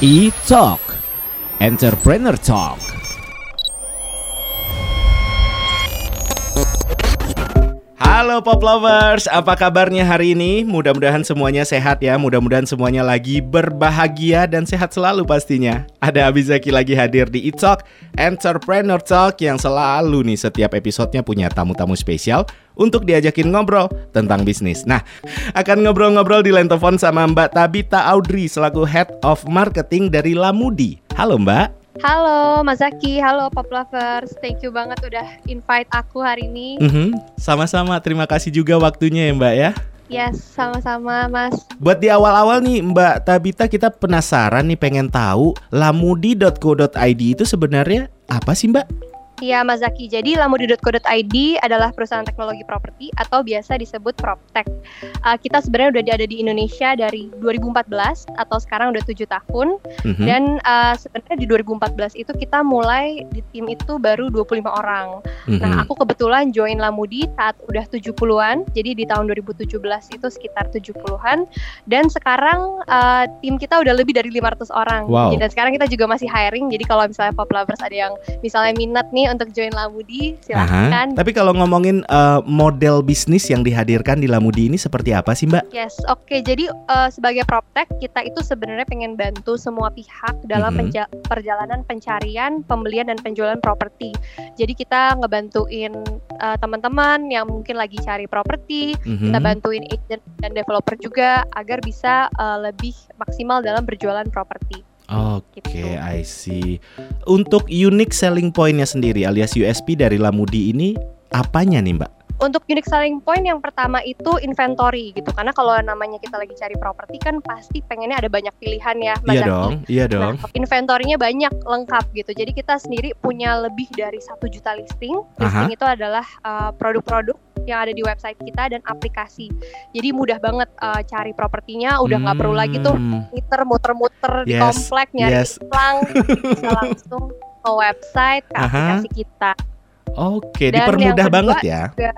E-Talk Entrepreneur Talk Halo Pop Lovers, apa kabarnya hari ini? Mudah-mudahan semuanya sehat ya, mudah-mudahan semuanya lagi berbahagia dan sehat selalu pastinya. Ada Abizaki lagi hadir di E-Talk Entrepreneur Talk yang selalu nih setiap episodenya punya tamu-tamu spesial untuk diajakin ngobrol tentang bisnis. Nah, akan ngobrol-ngobrol di Lentofon sama Mbak Tabita Audrey selaku Head of Marketing dari Lamudi. Halo Mbak. Halo Mas Zaki, halo Pop Lovers. Thank you banget udah invite aku hari ini. Mhm, Sama-sama, terima kasih juga waktunya ya Mbak ya. Yes, sama-sama Mas. Buat di awal-awal nih Mbak Tabita kita penasaran nih pengen tahu lamudi.co.id itu sebenarnya apa sih Mbak? Iya Mas Zaki, jadi lamudi.co.id adalah perusahaan teknologi properti atau biasa disebut PropTech. Uh, kita sebenarnya udah ada di Indonesia dari 2014 atau sekarang udah tujuh tahun. Mhm. Dan uh, sebenarnya di 2014 itu kita mulai di tim itu baru 25 orang. Mhm. Nah, aku kebetulan join Lamudi saat udah 70-an. Jadi di tahun 2017 itu sekitar 70-an dan sekarang uh, tim kita udah lebih dari 500 orang. Wow. Dan sekarang kita juga masih hiring. Jadi kalau misalnya Pop Lovers ada yang misalnya minat nih untuk join Lamudi, Aha. silahkan. Tapi kalau ngomongin uh, model bisnis yang dihadirkan di Lamudi ini seperti apa sih Mbak? Yes, oke. Jadi uh, sebagai PropTech kita itu sebenarnya pengen bantu semua pihak dalam Mhm. penja- perjalanan pencarian, pembelian dan penjualan properti. Jadi kita ngebantuin uh, teman-teman yang mungkin lagi cari properti, Mhm. kita bantuin agent dan developer juga agar bisa uh, lebih maksimal dalam berjualan properti. Oke, Gitu. I see. Untuk unique selling point-nya sendiri alias USP dari Lamudi ini apanya nih Mbak? Untuk unique selling point yang pertama itu inventory gitu. Karena kalau namanya kita lagi cari properti kan pasti pengennya ada banyak pilihan ya, Mas Iya Zaki. dong, iya dong. Nah, banyak lengkap gitu. Jadi kita sendiri punya lebih dari satu juta listing. Listing itu adalah uh, produk-produk yang ada di website kita dan aplikasi. Jadi mudah banget uh, cari propertinya. Udah nggak perlu lagi tuh Hmm, muter muter-muter di Yes, komplek nyari yes. iklan. bisa langsung ke website ke Aha. aplikasi kita. Oke, Dan dipermudah kedua banget ya. Juga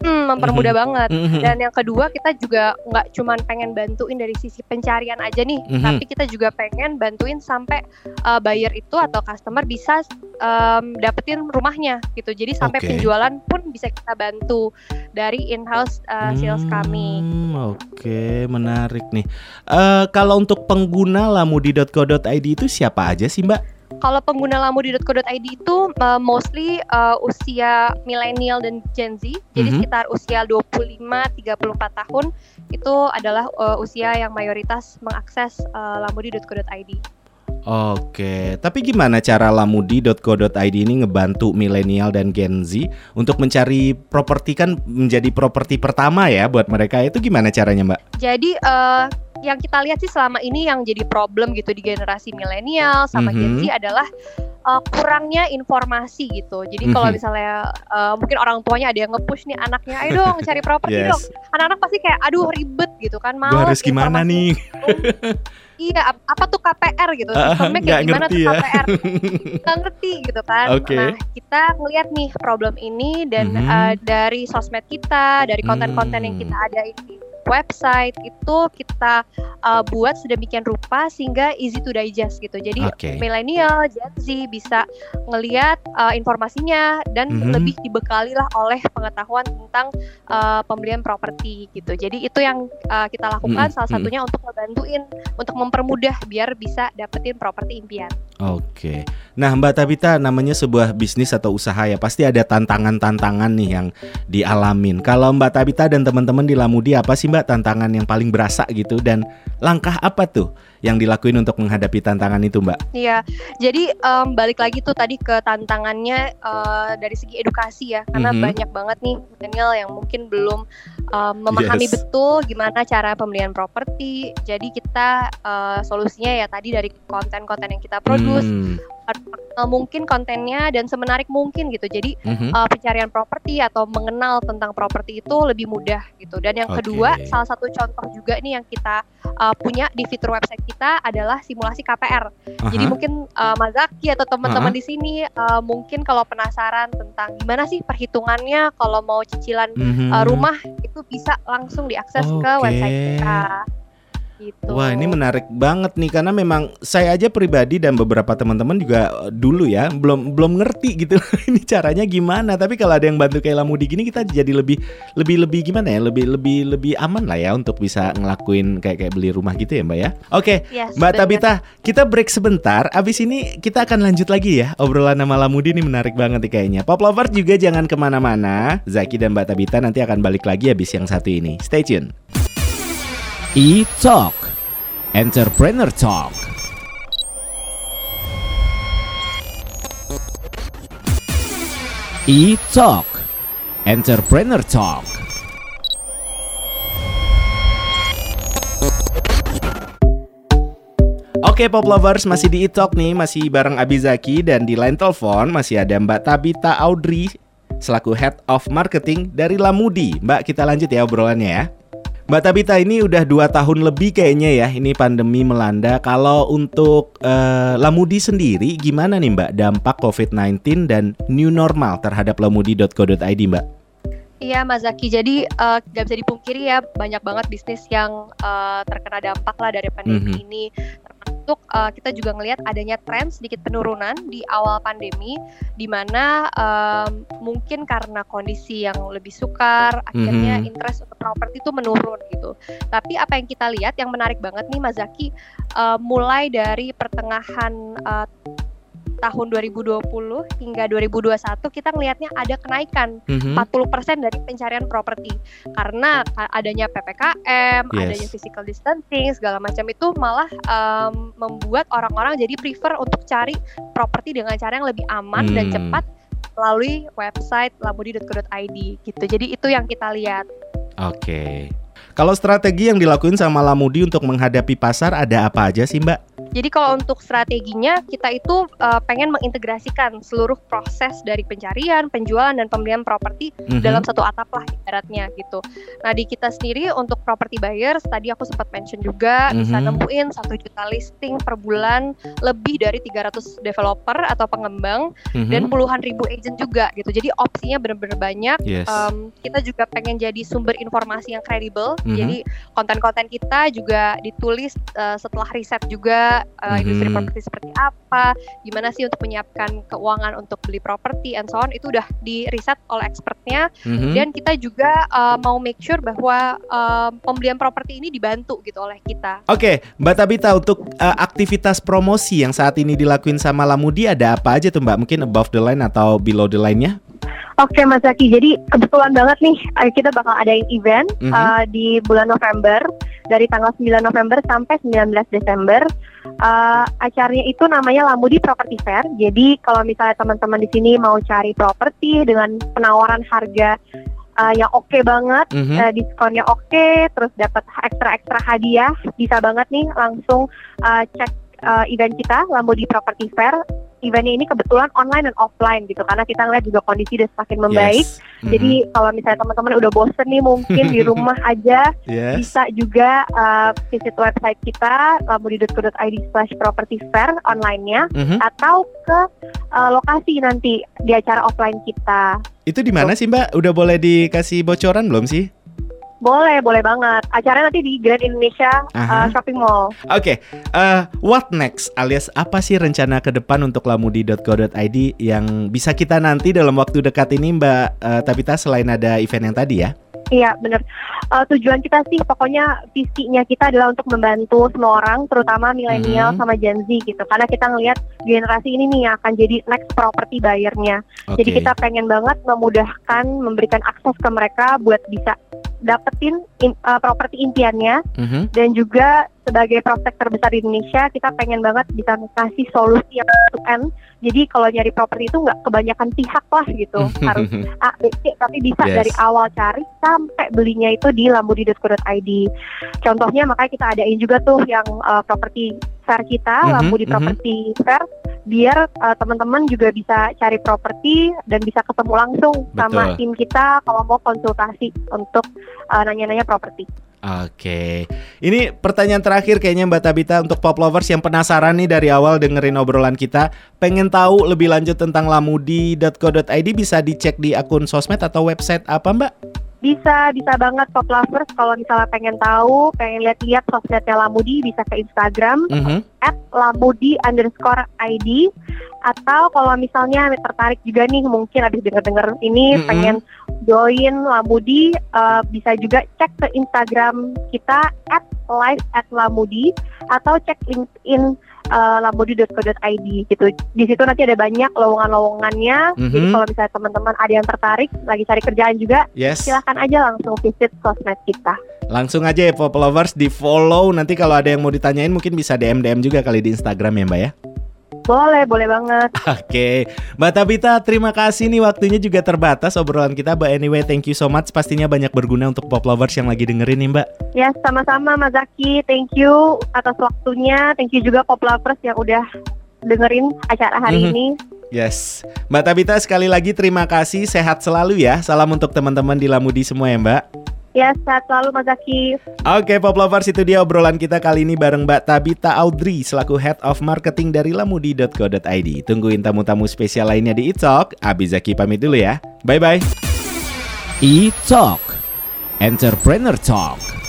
hmm, mempermudah banget. Mhm. Dan yang kedua kita juga nggak cuman pengen bantuin dari sisi pencarian aja nih, Mhm. tapi kita juga pengen bantuin sampai uh, buyer itu atau customer bisa um, dapetin rumahnya gitu. Jadi sampai Oke. penjualan pun bisa kita bantu dari in-house uh, sales kami. Hmm, Oke, menarik nih. Eh kalau untuk pengguna lamudi.co.id itu siapa aja sih Mbak? Kalau pengguna lamudi.co.id itu uh, mostly uh, usia milenial dan Gen Z. Jadi Mhm. sekitar usia 25-34 tahun itu adalah uh, usia yang mayoritas mengakses uh, lamudi.co.id. Oke, tapi gimana cara lamudi.co.id ini ngebantu milenial dan Gen Z untuk mencari properti kan menjadi properti pertama ya buat mereka itu gimana caranya Mbak? Jadi eh, yang kita lihat sih selama ini yang jadi problem gitu di generasi milenial sama Gen Mhm. Z adalah eh, kurangnya informasi gitu. Jadi kalau Mhm. misalnya eh, mungkin orang tuanya ada yang nge-push nih anaknya, ayo dong cari properti Yes. dong. Anak-anak pasti kayak aduh ribet gitu kan, males harus gimana informasi. nih? Iya, ap- apa tuh KPR gitu? Ah, Sistemnya nggak kayak gimana ngerti tuh ya. KPR? Nggak ngerti gitu kan. Oke. Nah, kita ngeliat nih problem ini dan Mhm. eh, dari sosmed kita, dari konten-konten yang Hmm. kita ada di website itu kita eh, buat sedemikian rupa sehingga easy to digest gitu. Jadi Oke. milenial, Gen Z bisa ngeliat eh, informasinya dan Mhm. lebih dibekali lah oleh pengetahuan tentang eh, pembelian properti gitu. Jadi itu yang eh, kita lakukan Mhm, salah mhm. satunya untuk ngebantuin untuk mempermudah biar bisa dapetin properti impian. Oke. Nah, Mbak Tabita namanya sebuah bisnis atau usaha ya, pasti ada tantangan-tantangan nih yang dialamin. Kalau Mbak Tabita dan teman-teman di Lamudi apa sih Mbak tantangan yang paling berasa gitu dan langkah apa tuh yang dilakuin untuk menghadapi tantangan itu, Mbak? Iya, jadi em, balik lagi tuh tadi ke tantangannya eh, dari segi edukasi ya, karena Mhm. banyak banget nih milenial yang mungkin belum em, memahami Yes. betul gimana cara pembelian properti. Jadi kita eh, solusinya ya tadi dari konten-konten yang kita produce, Hmm, eh, mungkin kontennya dan semenarik mungkin gitu. Jadi mhm. uh, pencarian properti atau mengenal tentang properti itu lebih mudah gitu. Dan yang Oke. kedua, salah satu contoh juga nih yang kita uh, punya di fitur website kita adalah simulasi KPR. Jadi Aha. mungkin uh, Mas Zaki atau teman-teman Aha. di sini uh, mungkin kalau penasaran tentang gimana sih perhitungannya kalau mau cicilan Mhm. uh, rumah itu bisa langsung diakses ke Oke. website kita. Gitu. Wah ini menarik banget nih karena memang saya aja pribadi dan beberapa teman-teman juga eh, dulu ya belum belum ngerti gitu ini caranya gimana. Tapi kalau ada yang bantu kayak Lamudi gini kita jadi lebih lebih lebih gimana ya lebih lebih lebih aman lah ya untuk bisa ngelakuin kayak kayak beli rumah gitu ya Mbak ya. Oke Yes, Mbak bener. Tabita kita break sebentar. Abis ini kita akan lanjut lagi ya obrolan sama Lamudi ini menarik banget nih kayaknya. Pop lovers juga jangan ke mana-mana. Zaki dan Mbak Tabita nanti akan balik lagi habis yang satu ini. Stay tune. E-Talk. Entrepreneur Talk. E-Talk. Entrepreneur Talk. Oke Pop Lovers masih di E-Talk nih Masih bareng Abizaki Dan di line telepon masih ada Mbak Tabita Audrey Selaku Head of Marketing dari Lamudi. Mbak kita lanjut ya obrolannya ya Mbak Tabita ini udah dua tahun lebih kayaknya ya ini pandemi melanda. Kalau untuk eh, Lamudi sendiri gimana nih Mbak dampak COVID-19 dan new normal terhadap lamudi.co.id Mbak? Iya Mas Zaki, jadi eh, nggak bisa dipungkiri ya banyak banget bisnis yang eh, terkena dampak lah dari pandemi Mhm. ini. Termasuk eh, kita juga ngelihat adanya tren sedikit penurunan di awal pandemi, di mana em, mungkin karena kondisi yang lebih sukar, akhirnya Mhm. interest untuk properti itu menurun gitu. Tapi apa yang kita lihat yang menarik banget nih Mas Zaki, eh, mulai dari pertengahan eh, tahun 2020 hingga 2021 kita ngelihatnya ada kenaikan Mhm. 40% dari pencarian properti karena ka- adanya PPKM, Yes. adanya physical distancing segala macam itu malah em, membuat orang-orang jadi prefer untuk cari properti dengan cara yang lebih aman dan Hmm. cepat melalui website lamudi.co.id gitu. Jadi itu yang kita lihat. Oke. Kalau strategi yang dilakuin sama Lamudi untuk menghadapi pasar ada apa aja sih Mbak? Jadi kalau untuk strateginya kita itu uh, pengen mengintegrasikan seluruh proses dari pencarian, penjualan dan pembelian properti Mhm. dalam satu atap lah ibaratnya gitu. Nah di kita sendiri untuk property buyers tadi aku sempat mention juga bisa Mhm. nemuin satu juta listing per bulan lebih dari 300 developer atau pengembang Mhm. dan puluhan ribu agent juga gitu. Jadi opsinya benar-benar banyak. Yes. Um, kita juga pengen jadi sumber informasi yang kredibel. Mhm. Jadi konten-konten kita juga ditulis uh, setelah riset juga uh, industri Mhm. properti seperti apa, gimana sih untuk menyiapkan keuangan untuk beli properti and so on itu udah di riset oleh expertnya Mhm. dan kita juga uh, mau make sure bahwa um, pembelian properti ini dibantu gitu oleh kita. Oke, Mbak Tabita untuk uh, aktivitas promosi yang saat ini dilakuin sama Lamudi ada apa aja tuh Mbak? Mungkin above the line atau below the line-nya? Oke Mas Zaki, jadi kebetulan banget nih eh, kita bakal adain event Mhm. eh, di bulan November dari tanggal 9 November sampai 19 Desember. Eh, acaranya itu namanya Lamudi Property Fair. Jadi kalau misalnya teman-teman di sini mau cari properti dengan penawaran harga eh, yang oke banget, Mhm. eh, diskonnya oke, terus dapat ekstra-ekstra hadiah, bisa banget nih langsung eh, cek eh, event kita Lamudi Property Fair. Eventnya ini kebetulan online dan offline gitu karena kita ngeliat juga kondisi udah semakin membaik. Yes. Jadi kalau misalnya teman-teman udah bosen nih mungkin di rumah aja yes. bisa juga uh, visit website kita lamudi.co.id slash property fair online-nya Mhm. atau ke uh, lokasi nanti di acara offline kita. Itu di mana sih Mbak? Udah boleh dikasih bocoran belum sih? Boleh, boleh banget. Acaranya nanti di Grand Indonesia Aha. uh, Shopping Mall. Oke, eh, what next? Alias apa sih rencana ke depan untuk lamudi.co.id yang bisa kita nanti dalam waktu dekat ini Mbak eh, Tabita selain ada event yang tadi ya? Iya, bener. Uh, tujuan kita sih pokoknya visinya kita adalah untuk membantu semua orang, terutama milenial Mhm. sama Gen Z gitu. Karena kita ngelihat generasi ini nih yang akan jadi next property buyer-nya. Oke. Jadi kita pengen banget memudahkan, memberikan akses ke mereka buat bisa dapetin in- uh, properti impiannya Mhm. dan juga sebagai prospek terbesar di Indonesia kita pengen banget bisa ngasih solusi yang to end. Jadi kalau nyari properti itu nggak kebanyakan pihak lah gitu harus A, B, C, tapi bisa Yes. dari awal cari sampai belinya itu di lambudi.co.id. Contohnya makanya kita adain juga tuh yang uh, properti fair kita, Mhm, Lambudi mhm. Property Fair, biar uh, teman-teman juga bisa cari properti dan bisa ketemu langsung sama Betul. tim kita kalau mau konsultasi untuk uh, nanya-nanya properti. Oke, ini pertanyaan terakhir kayaknya Mbak Tabita untuk pop lovers yang penasaran nih dari awal dengerin obrolan kita, pengen tahu lebih lanjut tentang lamudi.co.id bisa dicek di akun sosmed atau website apa Mbak? Bisa, bisa banget Pop Lovers kalau misalnya pengen tahu, pengen lihat-lihat sosmednya Lamudi bisa ke Instagram mm -hmm. at lamudi underscore ID atau kalau misalnya tertarik juga nih mungkin habis denger-denger ini mm -hmm. pengen join Lamudi uh, bisa juga cek ke Instagram kita at live at Lamudi atau cek LinkedIn uh, lamodi.co.id gitu. Di situ nanti ada banyak lowongan-lowongannya. Mm-hmm. Jadi kalau misalnya teman-teman ada yang tertarik lagi cari kerjaan juga, yes. silahkan aja langsung visit sosmed kita. Langsung aja ya Pop Lovers di follow. Nanti kalau ada yang mau ditanyain mungkin bisa DM DM juga kali di Instagram ya Mbak ya. Boleh, boleh banget. Oke, Mbak Tabita, terima kasih nih waktunya juga terbatas obrolan kita. But anyway, thank you so much. Pastinya banyak berguna untuk pop lovers yang lagi dengerin nih, Mbak. Ya, sama-sama Mas Zaki. Thank you atas waktunya. Thank you juga pop lovers yang udah dengerin acara hari mm -hmm. ini. Yes, Mbak Tabita sekali lagi terima kasih. Sehat selalu ya. Salam untuk teman-teman di Lamudi semua ya, Mbak. Ya, sehat selalu Mas Zaki. Oke, Pop Lovers itu dia obrolan kita kali ini bareng Mbak Tabita Audrey selaku Head of Marketing dari lamudi.co.id. Tungguin tamu-tamu spesial lainnya di E-Talk. Abi Zaki pamit dulu ya. Bye-bye. E-Talk Entrepreneur Talk